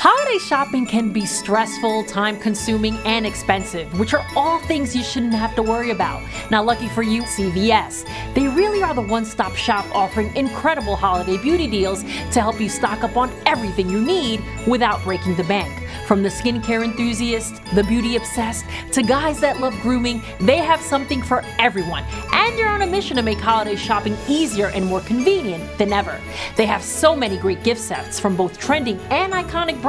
Holiday shopping can be stressful, time consuming, and expensive, which are all things you shouldn't have to worry about. Now, lucky for you, CVS. They really are the one stop shop offering incredible holiday beauty deals to help you stock up on everything you need without breaking the bank. From the skincare enthusiast, the beauty obsessed, to guys that love grooming, they have something for everyone. And they're on a mission to make holiday shopping easier and more convenient than ever. They have so many great gift sets from both trending and iconic brands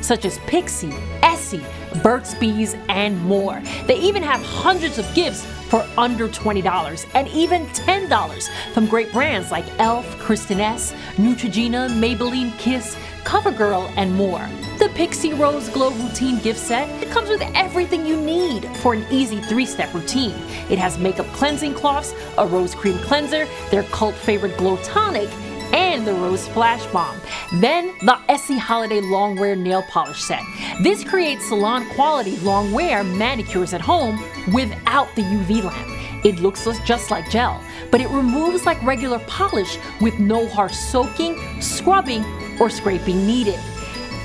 such as Pixi, Essie, Burt's Bees, and more. They even have hundreds of gifts for under $20 and even $10 from great brands like e.l.f., Kristin Ess, Neutrogena, Maybelline Kiss, CoverGirl, and more. The Pixi Rose Glow Routine gift set, it comes with everything you need for an easy three-step routine. It has makeup cleansing cloths, a rose cream cleanser, their cult favorite glow tonic, and the Rose Flash Balm. Then the Essie Holiday Long Wear Nail Polish Set. This creates salon quality long wear manicures at home without the UV lamp. It looks just like gel, but it removes like regular polish with no harsh soaking, scrubbing, or scraping needed.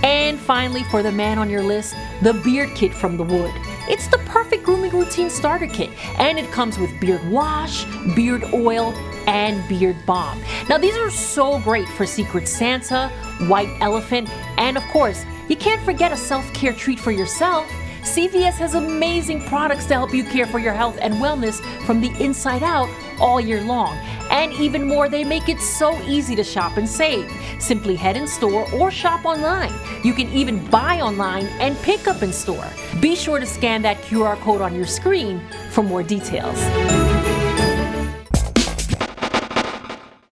And finally, for the man on your list, the beard kit from The Wood. It's the perfect grooming routine starter kit, and it comes with beard wash, beard oil, and beard balm. Now, these are so great for Secret Santa, White Elephant, and of course, you can't forget a self care treat for yourself. CVS has amazing products to help you care for your health and wellness from the inside out all year long. And even more, they make it so easy to shop and save. Simply head in store or shop online. You can even buy online and pick up in store. Be sure to scan that QR code on your screen for more details.